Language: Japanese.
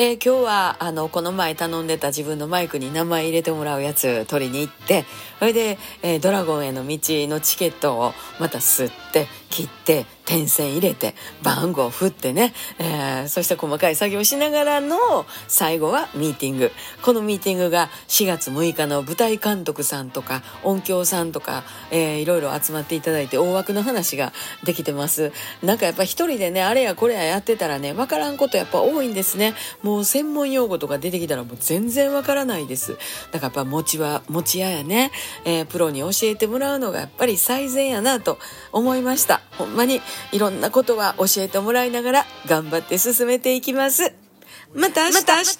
えー、今日はあのこの前頼んでた自分のマイクに名前入れてもらうやつ取りに行ってそれで、えー、ドラゴンへの道のチケットをまた吸って切って点線入れて番号振ってね、えー、そして細かい作業しながらの最後はミーティング。このミーティングが4月6日の舞台監督さんとか音響さんとか、えー、いろいろ集まっていただいて大枠の話ができてます。なんかやっぱ一人でねあれやこれややってたらね分からんことやっぱ多いんですね。もう専門用語とか出てきたらもう全然分からないです。だからやっぱ持ちは持ち屋やね、えー、プロに教えてもらうのがやっぱり最善やなと思いました。ほんまに。いろんなことは教えてもらいながら頑張って進めていきます。また明日。また明日。